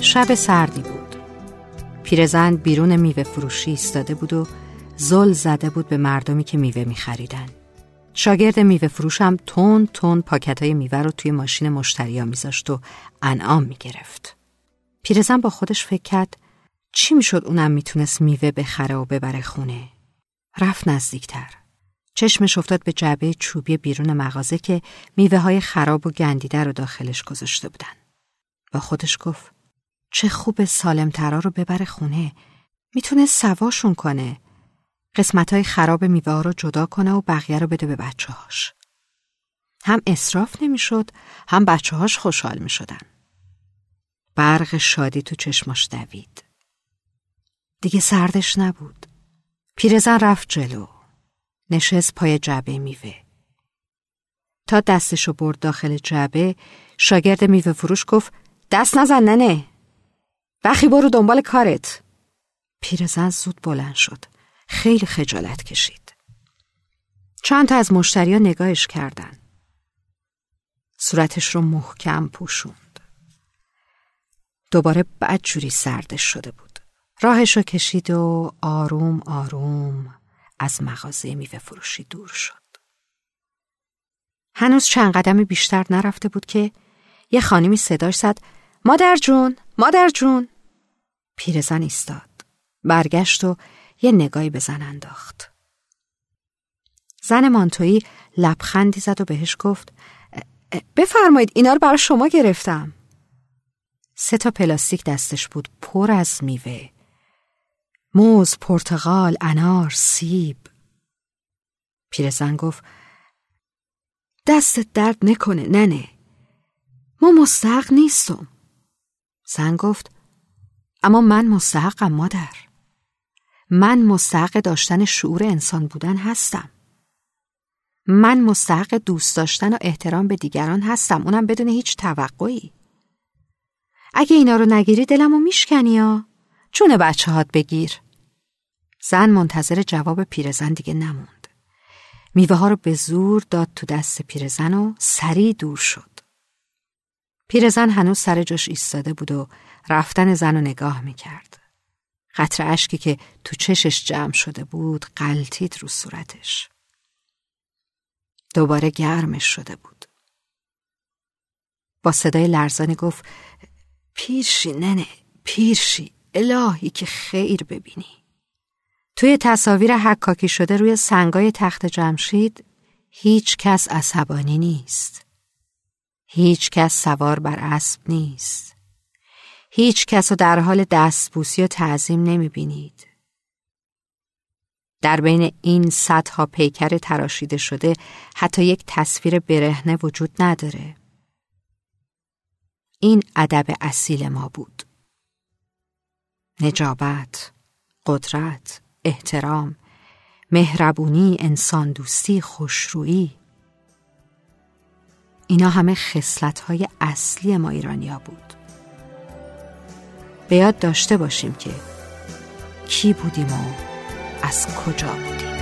شب سردی بود. پیرزن بیرون میوه فروشی ایستاده بود و زل زده بود به مردمی که میوه میخریدن. شاگرد میوه فروشم تون تون پاکت های میوه رو توی ماشین مشتریا میذاشت و انعام می‌گرفت. پیرزن با خودش فکر کرد چی می‌شد اونم می‌تونست میوه بخره و ببره خونه؟ رفت نزدیکتر. چشمش افتاد به جعبه چوبی بیرون مغازه که میوه های خراب و گندیده رو داخلش گذاشته بودن. با خودش گفت چه خوب سالمترا رو ببره خونه. می‌تونه سواشون کنه. قسمت های خراب میوه رو جدا کنه و بقیه رو بده به بچه هاش. هم اصراف نمی‌شد هم بچه هاش خوشحال می شدن. برق شادی تو چشماش دوید. دیگه سردش نبود. پیرزن رفت جلو. نشست پای جعبه میوه. تا دستشو برد داخل جعبه شاگرد میوه فروش گفت دست نزن ننه وقی برو دنبال کارت. پیرزن زود بلند شد. خیلی خجالت کشید. چند تا از مشتریا نگاهش کردن. صورتش رو محکم پوشوند. دوباره بدجوری سردش شده بود. راهش رو کشید و آروم آروم از مغازه میوه فروشی دور شد. هنوز چند قدم بیشتر نرفته بود که یه خانمی صداش زد. مادر جون مادر جون. پیرزن ایستاد. برگشت و یه نگاهی به زن انداخت. زن مانتویی لبخندی زد و بهش گفت بفرمایید اینا رو برای شما گرفتم. سه تا پلاستیک دستش بود پر از میوه. موز، پرتغال، انار، سیب. پیرزن گفت دستت درد نکنه ننه. ما مستحق نیستم. زن گفت اما من مستحقم مادر. من مستحق داشتن شعور انسان بودن هستم. من مستحق دوست داشتن و احترام به دیگران هستم. اونم بدون هیچ توقعی. اگه اینا رو نگیری دلمو میشکنی یا چون بچه هات بگیر. زن منتظر جواب پیرزن دیگه نموند. میوه ها رو به زور داد تو دست پیرزن و سریع دور شد. پیرزن هنوز سر جاش ایستاده بود و رفتن زن رو نگاه می‌کرد. قطر اشکی که تو چشش جمع شده بود قلتید رو صورتش. دوباره گرمش شده بود. با صدای لرزانی گفت پیرشی ننه پیرشی الهی که خیر ببینی. توی تصاویر حکاکی شده روی سنگای تخت جمشید هیچ کس عصبانی نیست. هیچ کس سوار بر اسب نیست. هیچ کس رو در حال دستبوسی و تعظیم نمی بینید. در بین این صدها پیکر تراشیده شده حتی یک تصویر برهنه وجود نداره. این ادب اصیل ما بود. نجابت، قدرت، احترام مهربونی انسان دوستی خوشرویی اینا همه خصلت های اصلی ما ایرانیا بود. به یاد داشته باشیم که کی بودیم و از کجا بودیم.